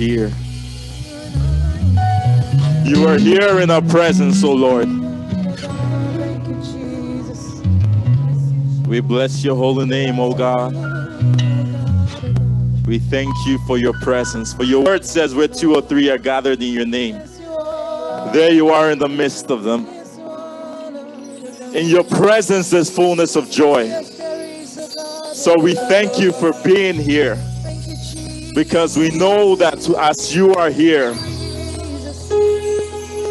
here. You are here in our presence, O Lord. We bless your holy name, O God. We thank you for your presence. For your word says where two or three are gathered in your name. There you are in the midst of them. In your presence, there's fullness of joy. So we thank you for being here because we know that as you are here,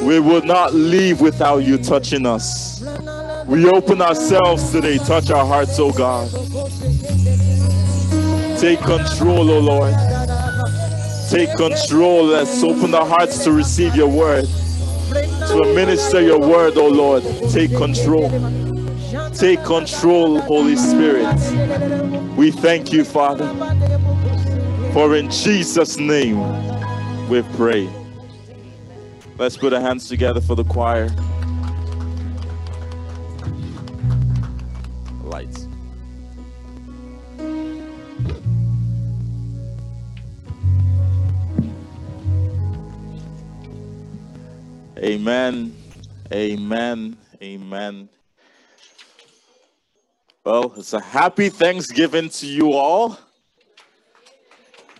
we will not leave without you touching us. We open ourselves today, touch our hearts, oh God. Take control, oh Lord. Take control. Let's open our hearts to receive your word, to administer your word, oh Lord. Take control. Take control, Holy Spirit. We thank you, Father. For in Jesus' name we pray. Let's put our hands together for the choir. Lights. Amen. Amen. Amen. Well, it's a happy Thanksgiving to you all.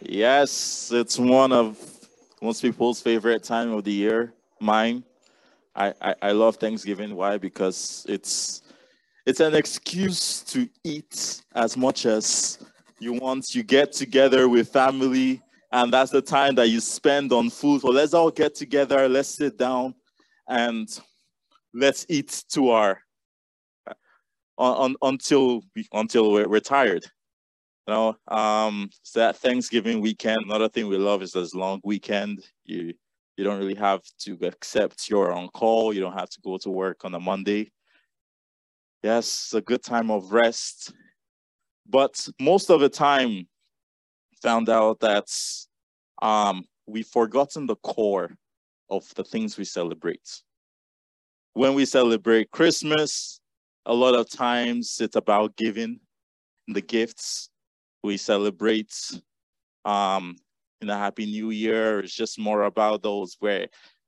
Yes, it's one of most people's favorite time of the year. Mine. I, I, I love Thanksgiving. Why? Because it's it's an excuse to eat as much as you want. You get together with family, and that's the time that you spend on food. So let's all get together, let's sit down, and let's eat to our uh, on, on until we, until we're, we're tired. You know, um, so that Thanksgiving weekend, another thing we love is this long weekend. You you don't really have to accept you're on call. You don't have to go to work on a Monday. Yes, a good time of rest. But most of the time, found out that um, we've forgotten the core of the things we celebrate. When we celebrate Christmas, a lot of times it's about giving the gifts we celebrate um, in a happy new year. It's just more about those where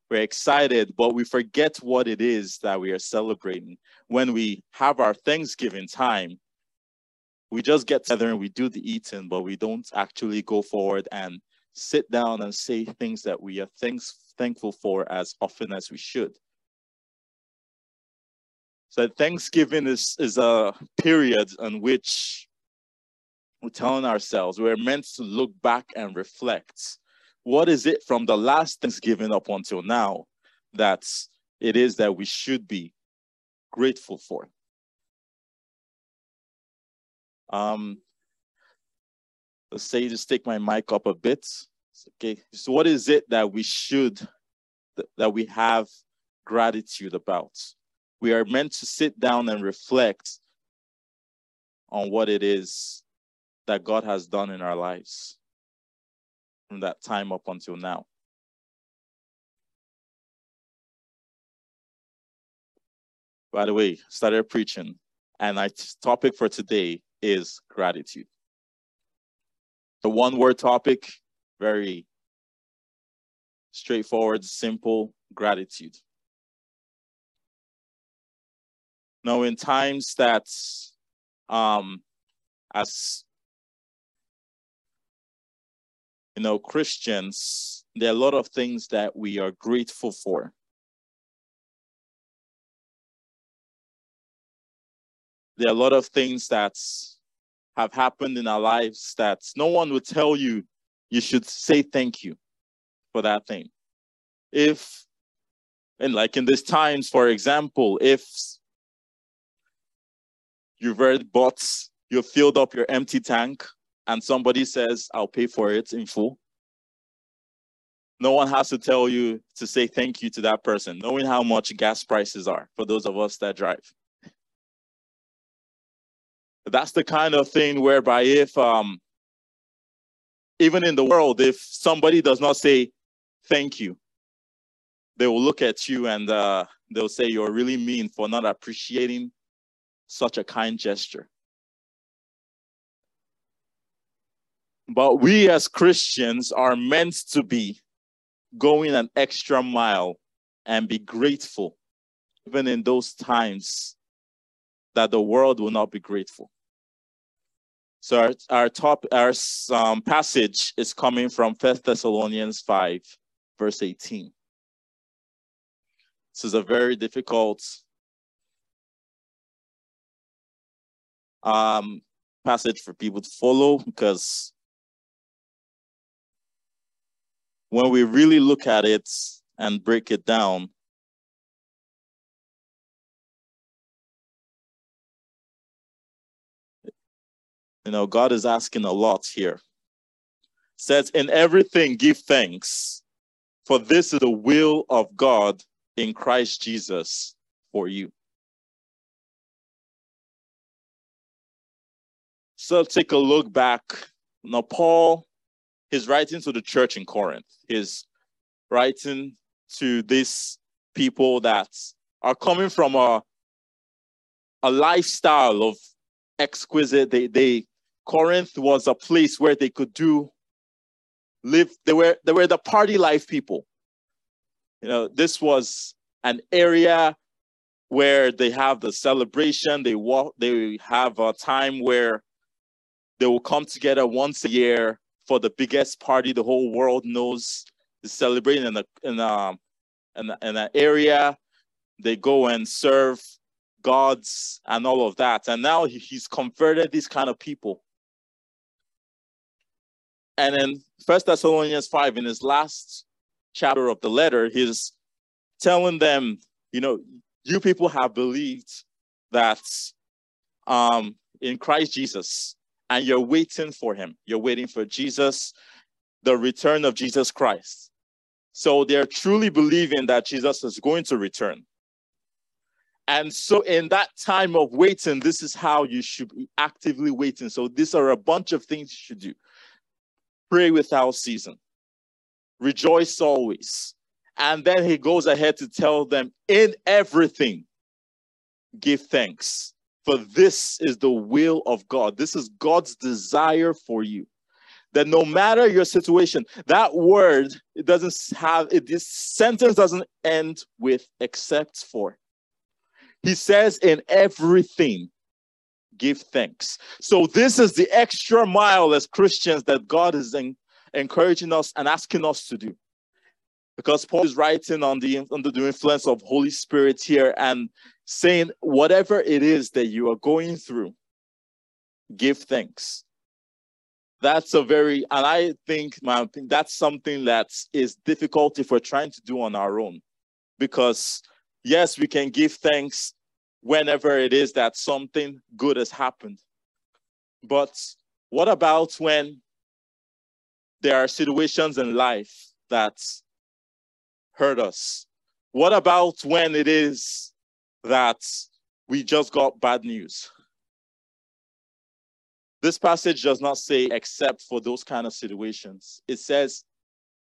we're excited, but we forget what it is that we are celebrating. When we have our Thanksgiving time, we just get together and we do the eating, but we don't actually go forward and sit down and say things that we are thanks, thankful for as often as we should. So Thanksgiving is, is a period in which we're telling ourselves we're meant to look back and reflect. What is it from the last Thanksgiving up until now that it is that we should be grateful for? Um, let's say just take my mic up a bit. Okay, so what is it that we should, that we have gratitude about? We are meant to sit down and reflect on what it is that God has done in our lives from that time up until now. By the way, started preaching, and my topic for today is gratitude. The one word topic, very straightforward, simple gratitude. Now, in times that, um, as you know, Christians, there are a lot of things that we are grateful for. There are a lot of things that have happened in our lives that no one would tell you you should say thank you for that thing. If, and like in these times, for example, if you've already bought, you filled up your empty tank and somebody says, I'll pay for it in full, no one has to tell you to say thank you to that person, knowing how much gas prices are for those of us that drive. That's the kind of thing whereby if, um, even in the world, if somebody does not say thank you, they will look at you and uh, they'll say you're really mean for not appreciating such a kind gesture. But we as Christians are meant to be going an extra mile and be grateful, even in those times that the world will not be grateful. So our, our top our um, passage is coming from First Thessalonians 5, verse 18. This is a very difficult um, passage for people to follow because when we really look at it and break it down, you know, God is asking a lot here. says, In everything, give thanks, for this is the will of God in Christ Jesus for you. So take a look back. Now, Paul is writing to the church in Corinth. He's writing to these people that are coming from a, a lifestyle of exquisite. They, they Corinth was a place where they could do live. They were they were the party life people. You know, this was an area where they have the celebration. They walk. They have a time where they will come together once a year for the biggest party the whole world knows. is celebrating in a in a in, a, in an area. They go and serve gods and all of that. And now he's converted these kind of people. And in First Thessalonians 5, in his last chapter of the letter, he's telling them, you know, you people have believed that um, in Christ Jesus, and you're waiting for him. You're waiting for Jesus, the return of Jesus Christ. So they're truly believing that Jesus is going to return. And so, in that time of waiting, this is how you should be actively waiting. So, these are a bunch of things you should do pray without season, rejoice always. And then he goes ahead to tell them, in everything, give thanks for this is the will of God. This is God's desire for you. That no matter your situation, that word, it doesn't have, it, this sentence doesn't end with except for. He says, in everything, give thanks. So, this is the extra mile as Christians that God is en- encouraging us and asking us to do. Because Paul is writing on the, under the influence of Holy Spirit here, and saying, whatever it is that you are going through, give thanks. That's a very, and I think, my opinion, that's something that is difficult if we're trying to do on our own. Because, yes, we can give thanks whenever it is that something good has happened. But what about when there are situations in life that hurt us? What about when it is that we just got bad news. This passage does not say except for those kind of situations. It says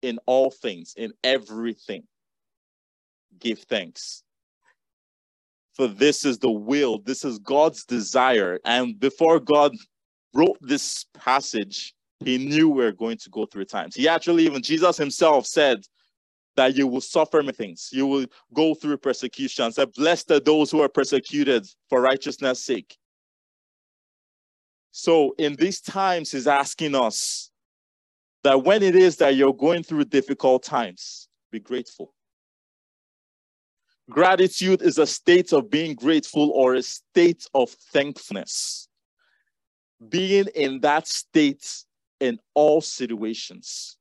in all things, in everything, give thanks. For this is the will, this is God's desire. And before God wrote this passage, he knew we are going to go through times. He actually, even Jesus himself said, that you will suffer many things. You will go through persecutions. Blessed are those who are persecuted for righteousness' sake. So in these times, he's asking us that when it is that you're going through difficult times, be grateful. Gratitude is a state of being grateful or a state of thankfulness. Being in that state in all situations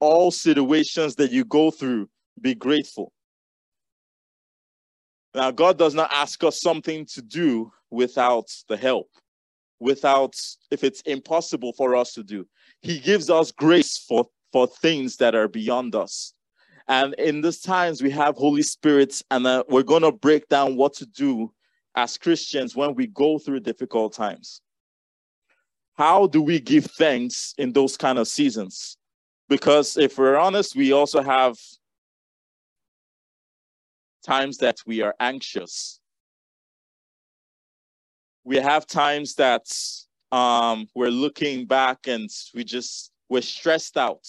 all situations that you go through, be grateful. Now, God does not ask us something to do without the help, without if it's impossible for us to do. He gives us grace for, for things that are beyond us. And in these times, we have Holy Spirit, and uh, we're going to break down what to do as Christians when we go through difficult times. How do we give thanks in those kind of seasons? Because if we're honest, we also have times that we are anxious. We have times that um, we're looking back and we just we're stressed out.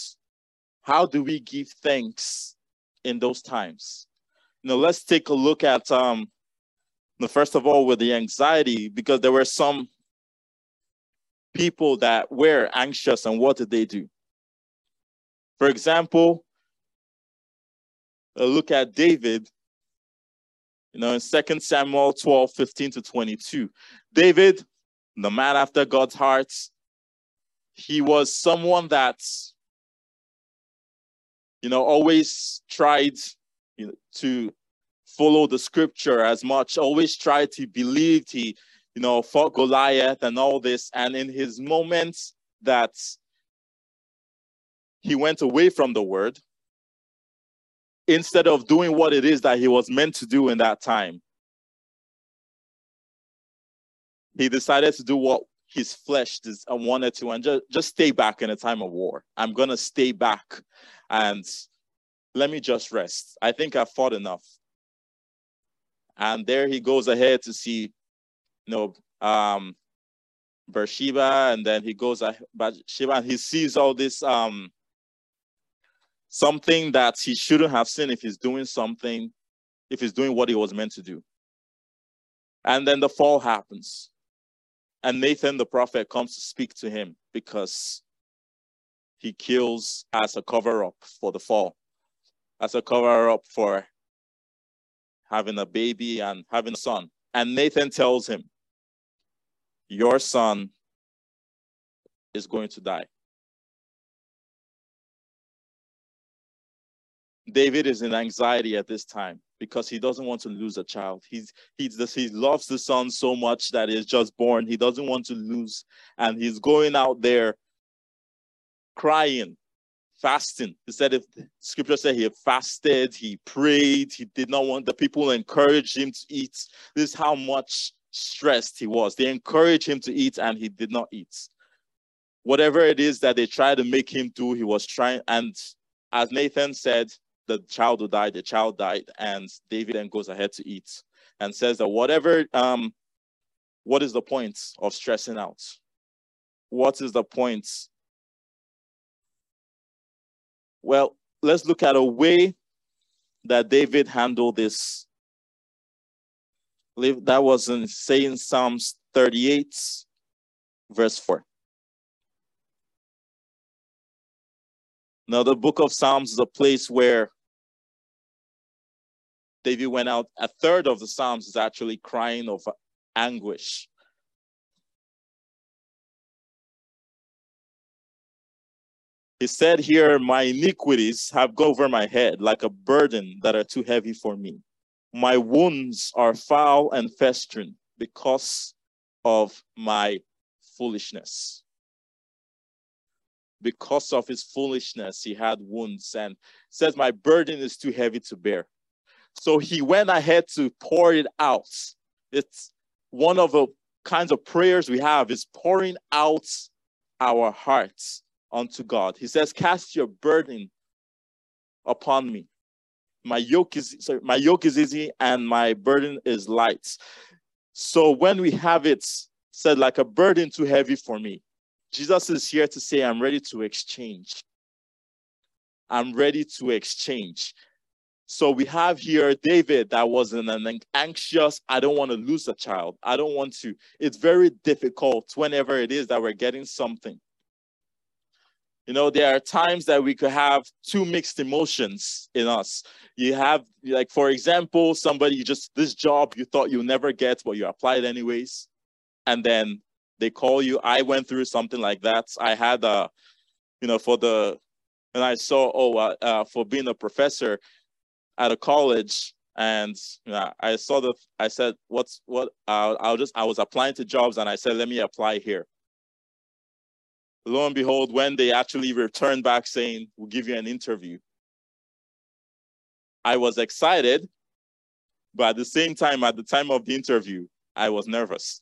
How do we give thanks in those times? Now, let's take a look at um, the first of all with the anxiety because there were some people that were anxious and what did they do? For example, a look at David, you know, in 2 Samuel 12, 15 to 22. David, the man after God's heart, he was someone that, you know, always tried you know, to follow the scripture as much, always tried to believe he, you know, fought Goliath and all this. And in his moments that he went away from the word, instead of doing what it is that he was meant to do in that time, he decided to do what his flesh wanted to and just, just stay back in a time of war. I'm going to stay back and let me just rest. I think I've fought enough. And there he goes ahead to see, you know, um, Bathsheba, and then he goes Bathsheba, and he sees all this um, something that he shouldn't have seen if he's doing something, if he's doing what he was meant to do. And then the fall happens. And Nathan the prophet comes to speak to him because he kills as a cover up for the fall, as a cover up for having a baby and having a son. And Nathan tells him, Your son is going to die. David is in anxiety at this time because he doesn't want to lose a child. He's he's this, he loves the son so much that is just born. He doesn't want to lose, and he's going out there crying, fasting. He said if scripture said he fasted, he prayed, he did not want the people encourage him to eat. This is how much stressed he was. They encouraged him to eat and he did not eat. Whatever it is that they tried to make him do, he was trying. And as Nathan said, the child who died, the child died, and David then goes ahead to eat and says that whatever, um, what is the point of stressing out? What is the point? Well, let's look at a way that David handled this. That was in saying Psalms 38, verse 4. Now, the book of Psalms is a place where David went out, a third of the Psalms is actually crying of anguish. He said here, My iniquities have gone over my head like a burden that are too heavy for me. My wounds are foul and festering because of my foolishness. Because of his foolishness, he had wounds and says, My burden is too heavy to bear. So he went ahead to pour it out. It's one of the kinds of prayers we have is pouring out our hearts unto God. He says, Cast your burden upon me. My yoke is sorry, my yoke is easy and my burden is light. So when we have it said like a burden too heavy for me, Jesus is here to say, I'm ready to exchange. I'm ready to exchange. So we have here David that was in an anxious, I don't want to lose a child. I don't want to. It's very difficult whenever it is that we're getting something. You know, there are times that we could have two mixed emotions in us. You have, like, for example, somebody you just this job you thought you never get, but you applied anyways. And then they call you. I went through something like that. I had a, you know, for the, and I saw, oh, uh, uh, for being a professor, at a college and you know, I saw the, I said, what's what, uh, I'll just, I was applying to jobs and I said, let me apply here. Lo and behold, when they actually returned back saying, we'll give you an interview, I was excited, but at the same time, at the time of the interview, I was nervous.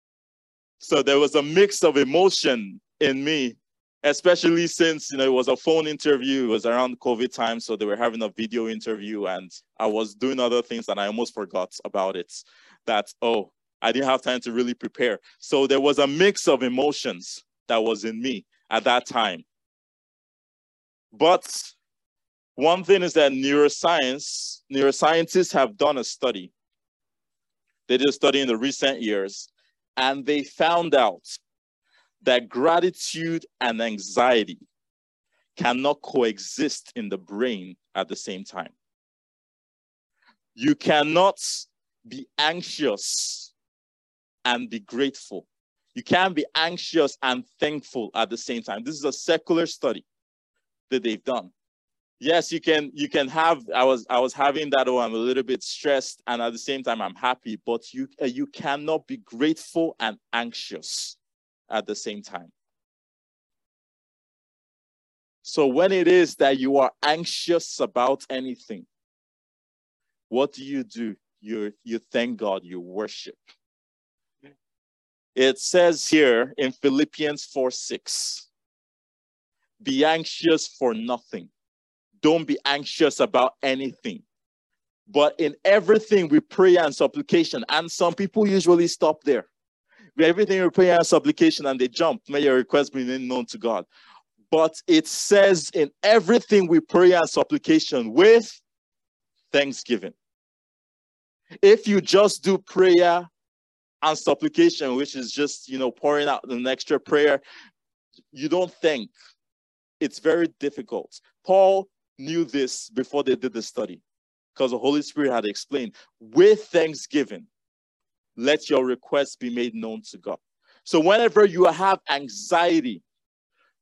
so there was a mix of emotion in me especially since you know it was a phone interview it was around covid time so they were having a video interview and i was doing other things and i almost forgot about it that oh I didn't have time to really prepare. So there was a mix of emotions that was in me at that time. But one thing is that neuroscience, neuroscientists have done a study. They did a study in the recent years, and they found out that gratitude and anxiety cannot coexist in the brain at the same time. You cannot be anxious and be grateful. You can't be anxious and thankful at the same time. This is a secular study that they've done. Yes, you can you can have I was I was having that oh I'm a little bit stressed and at the same time I'm happy, but you uh, you cannot be grateful and anxious at the same time. So when it is that you are anxious about anything, what do you do? You, you thank God, you worship. It says here in Philippians 4 6, be anxious for nothing. Don't be anxious about anything. But in everything, we pray and supplication. And some people usually stop there. Everything we pray and supplication and they jump. May your request be known to God. But it says in everything we pray and supplication with thanksgiving. If you just do prayer and supplication, which is just, you know, pouring out an extra prayer, you don't think. It's very difficult. Paul knew this before they did the study because the Holy Spirit had explained with thanksgiving, let your requests be made known to God. So whenever you have anxiety,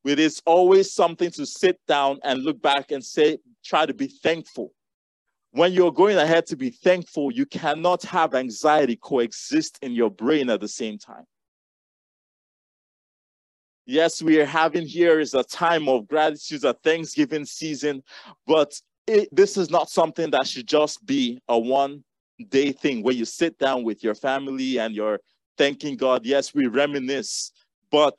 it is always something to sit down and look back and say, try to be thankful when you're going ahead to be thankful, you cannot have anxiety coexist in your brain at the same time. Yes, we are having here is a time of gratitude, a Thanksgiving season, but it, this is not something that should just be a one day thing where you sit down with your family and you're thanking God. Yes, we reminisce, but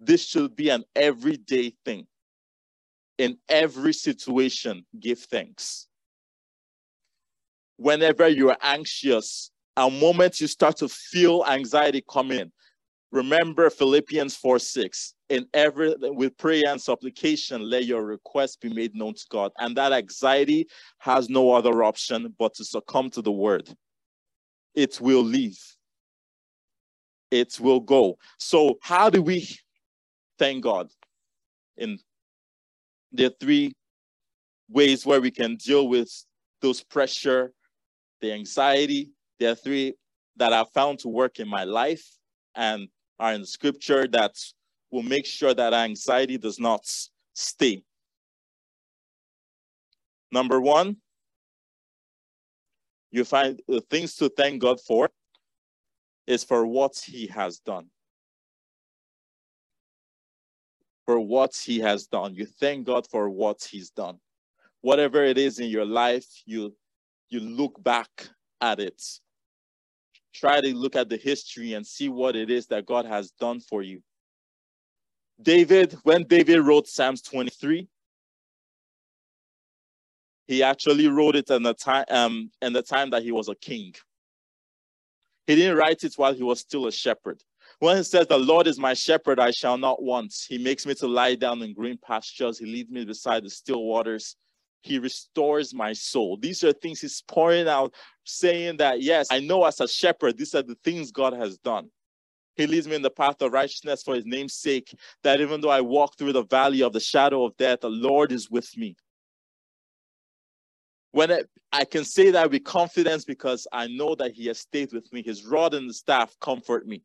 this should be an everyday thing. In every situation, give thanks whenever you are anxious, a moment you start to feel anxiety coming, in, remember Philippians 4 6. In every with prayer and supplication, let your request be made known to God. And that anxiety has no other option but to succumb to the word. It will leave. It will go. So, how do we thank God? In the three ways where we can deal with those pressure the anxiety. There are three that I found to work in my life and are in scripture that will make sure that anxiety does not stay. Number one, you find the things to thank God for is for what he has done. For what he has done. You thank God for what he's done. Whatever it is in your life, you you look back at it. Try to look at the history and see what it is that God has done for you. David, when David wrote Psalms 23, he actually wrote it in the time um, in the time that he was a king. He didn't write it while he was still a shepherd. When he says, The Lord is my shepherd, I shall not want. He makes me to lie down in green pastures. He leads me beside the still waters. He restores my soul. These are things he's pouring out, saying that, yes, I know as a shepherd, these are the things God has done. He leads me in the path of righteousness for his name's sake, that even though I walk through the valley of the shadow of death, the Lord is with me. When I, I can say that with confidence because I know that he has stayed with me. His rod and the staff comfort me.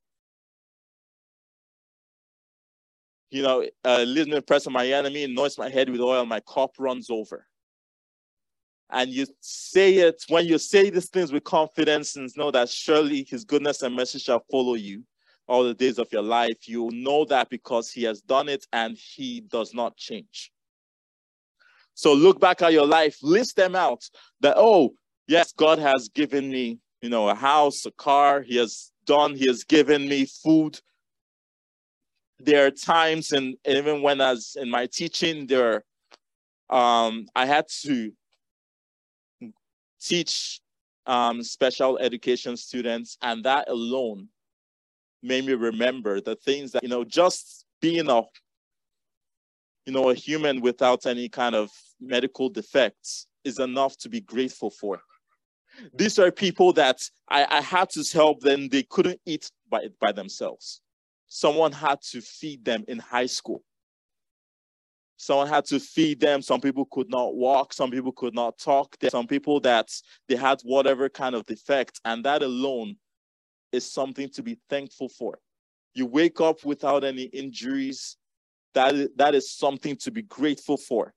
You know, uh, leads me in the presence of my enemy, anoints my head with oil, my cup runs over and you say it when you say these things with confidence and know that surely his goodness and mercy shall follow you all the days of your life you know that because he has done it and he does not change. So look back at your life list them out that oh yes god has given me you know a house a car he has done he has given me food. There are times and even when as in my teaching there um i had to teach um, special education students, and that alone made me remember the things that, you know, just being a, you know, a human without any kind of medical defects is enough to be grateful for. These are people that I, I had to help them. They couldn't eat by, by themselves. Someone had to feed them in high school. Someone had to feed them. Some people could not walk. Some people could not talk. Some people that they had whatever kind of defect. And that alone is something to be thankful for. You wake up without any injuries. That, that is something to be grateful for.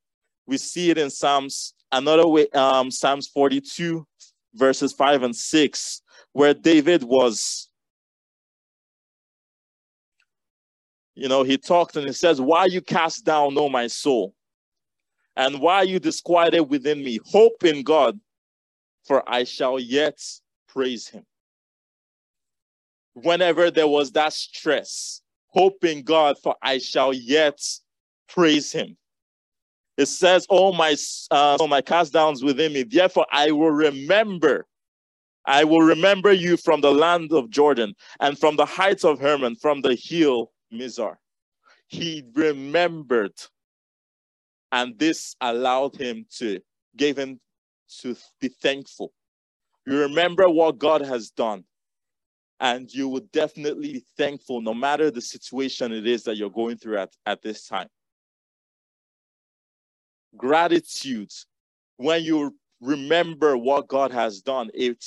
We see it in Psalms, another way, um, Psalms 42, verses 5 and 6, where David was, you know, he talked and he says, Why you cast down, O my soul? And why you disquieted within me? Hope in God, for I shall yet praise him. Whenever there was that stress, hope in God, for I shall yet praise him. It says, "All my uh, all my cast downs within me. Therefore, I will remember. I will remember you from the land of Jordan and from the heights of Hermon, from the hill Mizar." He remembered, and this allowed him to gave him to be thankful. You remember what God has done, and you will definitely be thankful no matter the situation it is that you're going through at, at this time gratitude, when you remember what God has done, it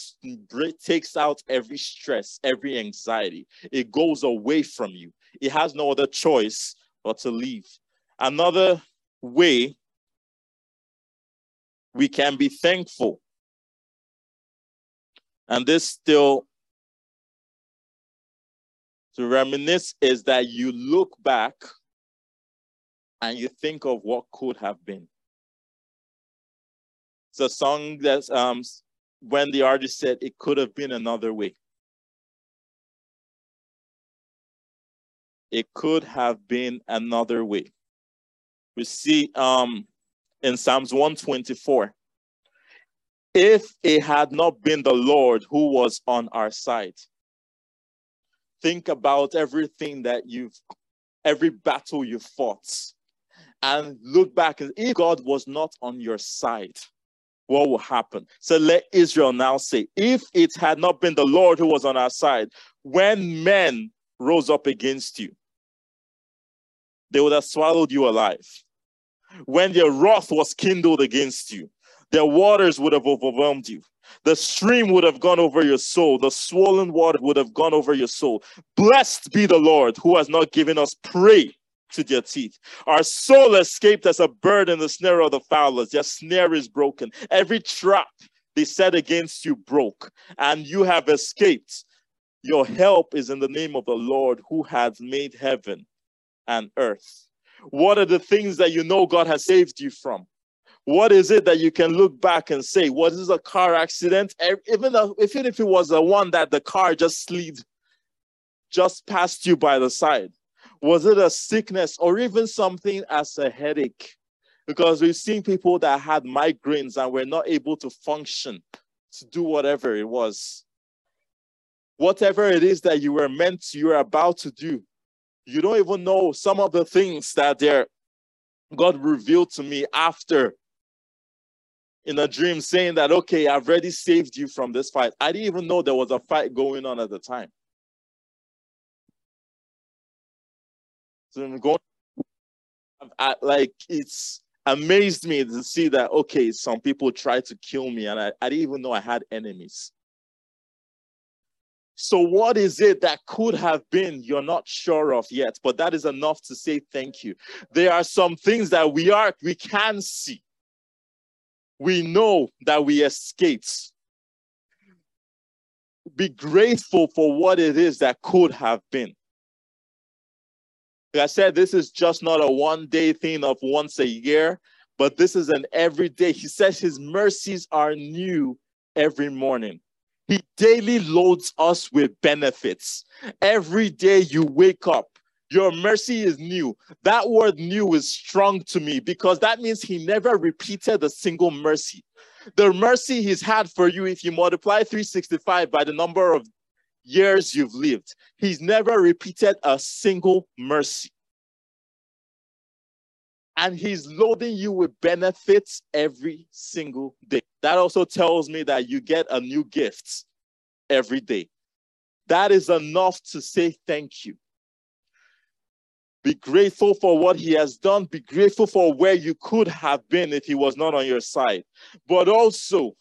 takes out every stress, every anxiety. It goes away from you. It has no other choice but to leave. Another way we can be thankful. And this still to reminisce is that you look back and you think of what could have been. It's a song that um, when the artist said it could have been another way. It could have been another way. We see um, in Psalms 124 if it had not been the Lord who was on our side, think about everything that you've, every battle you fought, and look back. If God was not on your side, what will happen. So let Israel now say, if it had not been the Lord who was on our side, when men rose up against you, they would have swallowed you alive. When their wrath was kindled against you, their waters would have overwhelmed you. The stream would have gone over your soul. The swollen water would have gone over your soul. Blessed be the Lord who has not given us prey to their teeth. Our soul escaped as a bird in the snare of the fowlers. Their snare is broken. Every trap they set against you broke, and you have escaped. Your help is in the name of the Lord who has made heaven and earth. What are the things that you know God has saved you from? What is it that you can look back and say, was this a car accident? Even, even if it was the one that the car just slid, just passed you by the side was it a sickness or even something as a headache? Because we've seen people that had migraines and were not able to function to do whatever it was. Whatever it is that you were meant to, you were about to do, you don't even know some of the things that God revealed to me after in a dream saying that, okay, I've already saved you from this fight. I didn't even know there was a fight going on at the time. So I'm going, I, like it's amazed me to see that okay, some people tried to kill me, and I, I didn't even know I had enemies. So, what is it that could have been you're not sure of yet, but that is enough to say thank you. There are some things that we are we can see. We know that we escaped. Be grateful for what it is that could have been. Like I said, this is just not a one day thing of once a year, but this is an everyday. He says his mercies are new every morning. He daily loads us with benefits. Every day you wake up, your mercy is new. That word new is strong to me because that means he never repeated a single mercy. The mercy he's had for you, if you multiply 365 by the number of years you've lived, he's never repeated a single mercy. And he's loading you with benefits every single day. That also tells me that you get a new gift every day. That is enough to say thank you. Be grateful for what he has done. Be grateful for where you could have been if he was not on your side. But also,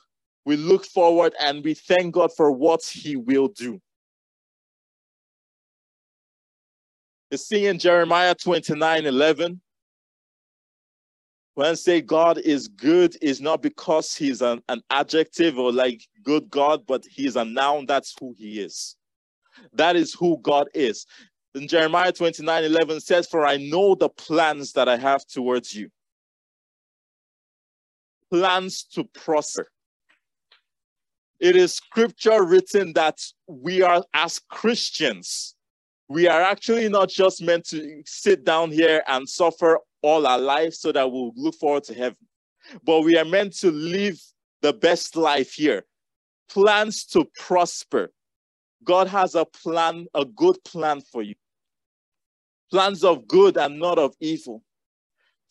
we look forward and we thank God for what he will do. You see in Jeremiah 29 11, when I say God is good, is not because he's an, an adjective or like good God, but he's a noun. That's who he is. That is who God is. In Jeremiah 29 11 says, For I know the plans that I have towards you. Plans to prosper. It is scripture written that we are, as Christians, we are actually not just meant to sit down here and suffer all our lives so that we'll look forward to heaven, but we are meant to live the best life here. Plans to prosper, God has a plan, a good plan for you. Plans of good and not of evil.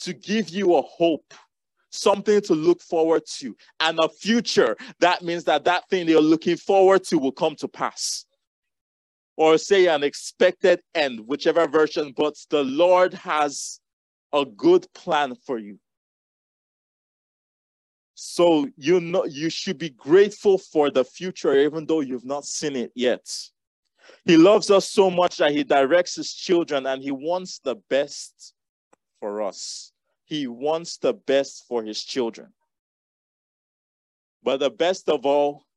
To give you a hope, something to look forward to, and a future. That means that that thing you're looking forward to will come to pass. Or say an expected end, whichever version, but the Lord has a good plan for you. So you know you should be grateful for the future, even though you've not seen it yet. He loves us so much that he directs his children and he wants the best for us. He wants the best for his children. But the best of all,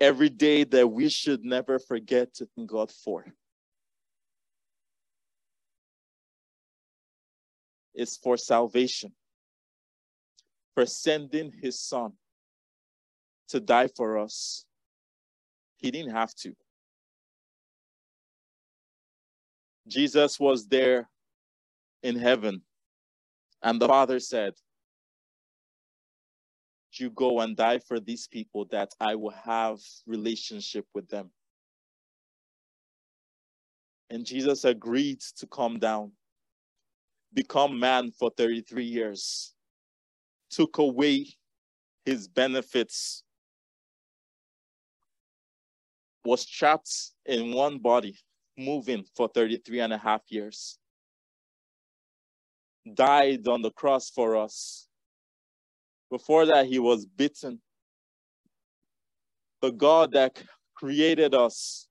every day that we should never forget to thank God for. is for salvation for sending his son to die for us. He didn't have to. Jesus was there in heaven, and the Father said, You go and die for these people that I will have relationship with them. And Jesus agreed to come down, become man for 33 years took away his benefits, was trapped in one body, moving for 33 and a half years, died on the cross for us. Before that, he was bitten. The God that created us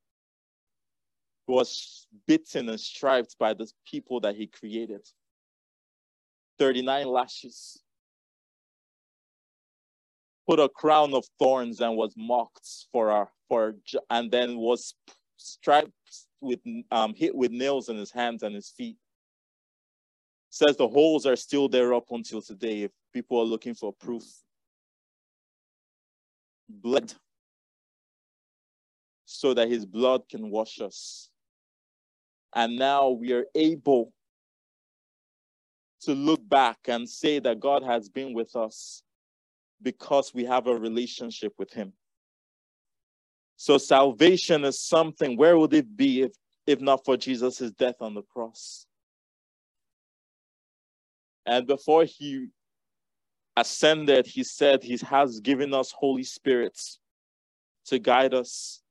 was bitten and striped by the people that he created. 39 lashes put a crown of thorns and was mocked for our for and then was striped with um, hit with nails in his hands and his feet. Says the holes are still there up until today. If people are looking for proof, blood, so that his blood can wash us. And now we are able to look back and say that God has been with us because we have a relationship with Him. So salvation is something, where would it be if, if not for Jesus' death on the cross? And before he ascended, he said he has given us Holy Spirits to guide us,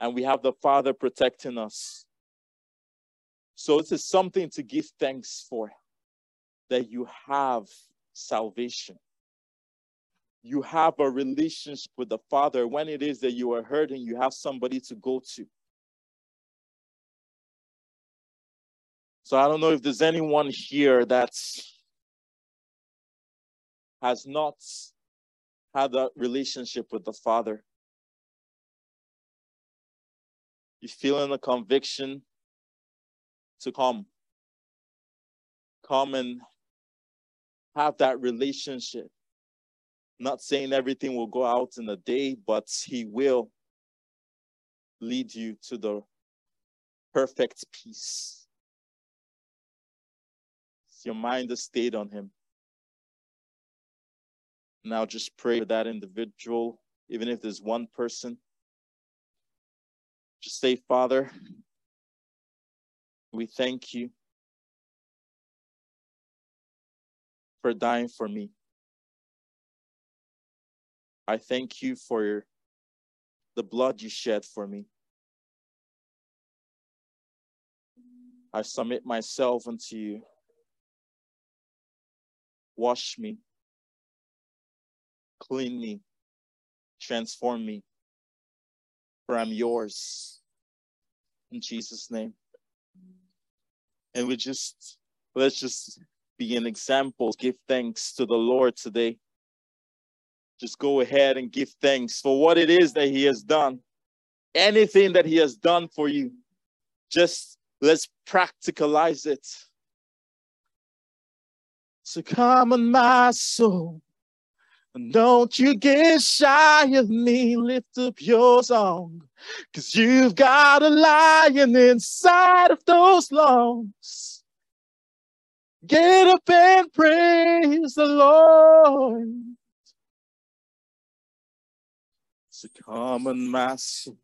and we have the Father protecting us. So it is something to give thanks for that you have salvation you have a relationship with the Father. When it is that you are hurting, you have somebody to go to. So I don't know if there's anyone here that has not had a relationship with the Father. You're feeling a conviction to come. Come and have that relationship. Not saying everything will go out in a day, but He will lead you to the perfect peace. Your mind is stayed on Him. Now just pray for that individual, even if there's one person. Just say, Father, we thank you for dying for me. I thank you for the blood you shed for me. I submit myself unto you. Wash me, clean me, transform me, for I'm yours. In Jesus' name. And we just, let's just be an example. Give thanks to the Lord today just go ahead and give thanks for what it is that He has done. Anything that He has done for you, just let's practicalize it. So come on, my soul. Don't you get shy of me, lift up your song. Cause you've got a lion inside of those lungs. Get up and praise the Lord. So come on, my soul.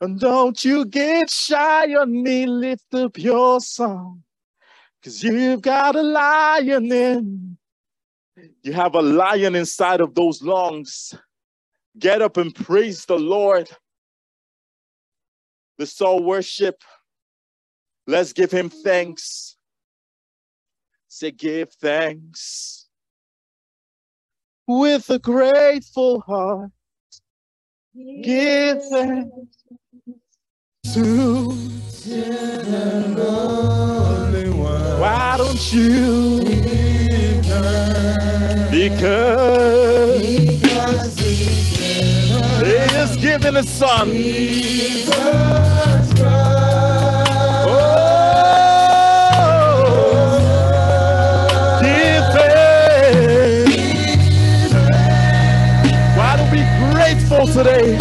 And don't you get shy on me, lift up your song. Cause you've got a lion in. You have a lion inside of those lungs. Get up and praise the Lord. The soul worship. Let's give him thanks. Say, give thanks with a grateful heart. Give thanks to the Holy One. Why don't you? Because, because He is giving a son. Today?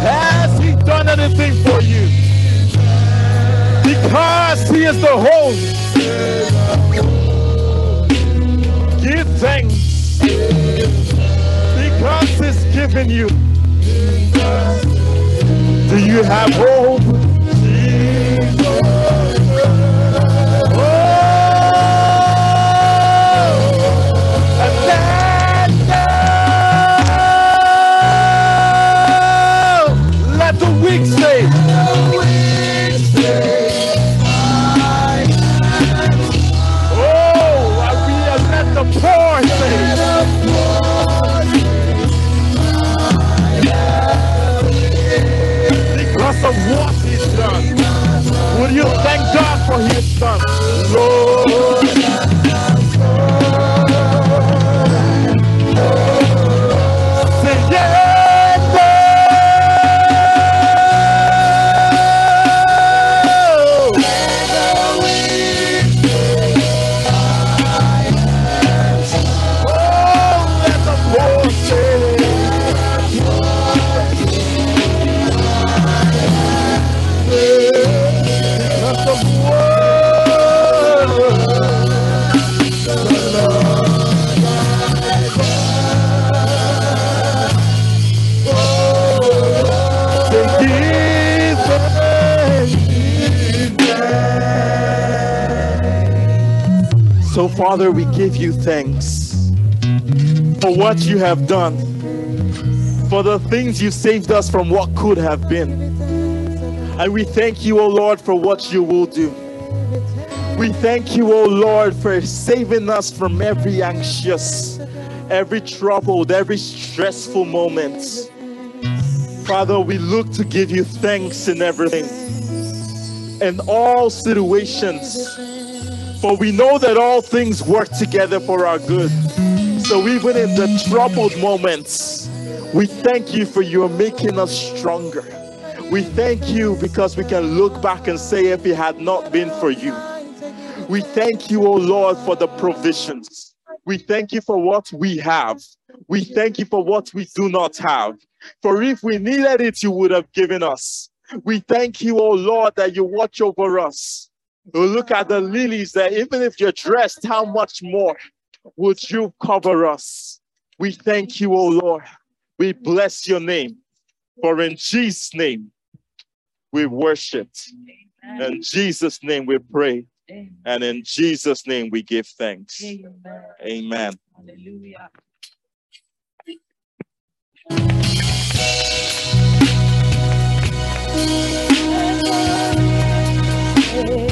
Has he done anything for you? Because he is the host. Give thanks. Because he's given you. Do you have hope? of what he's done. Will you thank God for his son? Lord. Father, we give you thanks for what you have done, for the things you saved us from what could have been. And we thank you, O Lord, for what you will do. We thank you, O Lord, for saving us from every anxious, every troubled, every stressful moment. Father, we look to give you thanks in everything, in all situations for we know that all things work together for our good. So even in the troubled moments, we thank you for your making us stronger. We thank you because we can look back and say, if it had not been for you. We thank you, O oh Lord, for the provisions. We thank you for what we have. We thank you for what we do not have. For if we needed it, you would have given us. We thank you, O oh Lord, that you watch over us. Look at the lilies there. Even if you're dressed, how much more? Would you cover us? We thank you, O Lord. We bless your name. For in Jesus' name we worship. In Jesus' name we pray. And in Jesus' name we give thanks. Amen. Hallelujah. You.